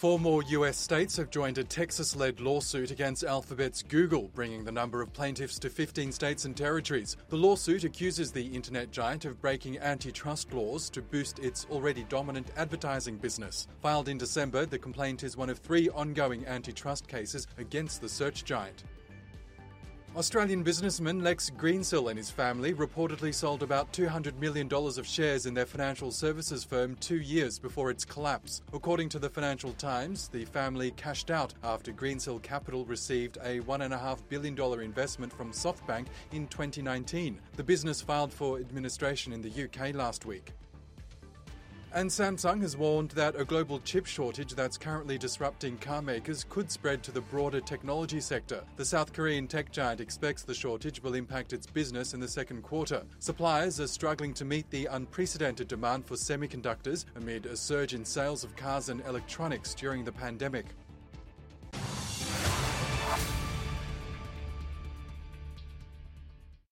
Four more US states have joined a Texas led lawsuit against Alphabet's Google, bringing the number of plaintiffs to 15 states and territories. The lawsuit accuses the internet giant of breaking antitrust laws to boost its already dominant advertising business. Filed in December, the complaint is one of three ongoing antitrust cases against the search giant. Australian businessman Lex Greensill and his family reportedly sold about $200 million of shares in their financial services firm two years before its collapse. According to the Financial Times, the family cashed out after Greensill Capital received a $1.5 billion investment from SoftBank in 2019. The business filed for administration in the UK last week. And Samsung has warned that a global chip shortage that's currently disrupting car makers could spread to the broader technology sector. The South Korean tech giant expects the shortage will impact its business in the second quarter. Suppliers are struggling to meet the unprecedented demand for semiconductors amid a surge in sales of cars and electronics during the pandemic.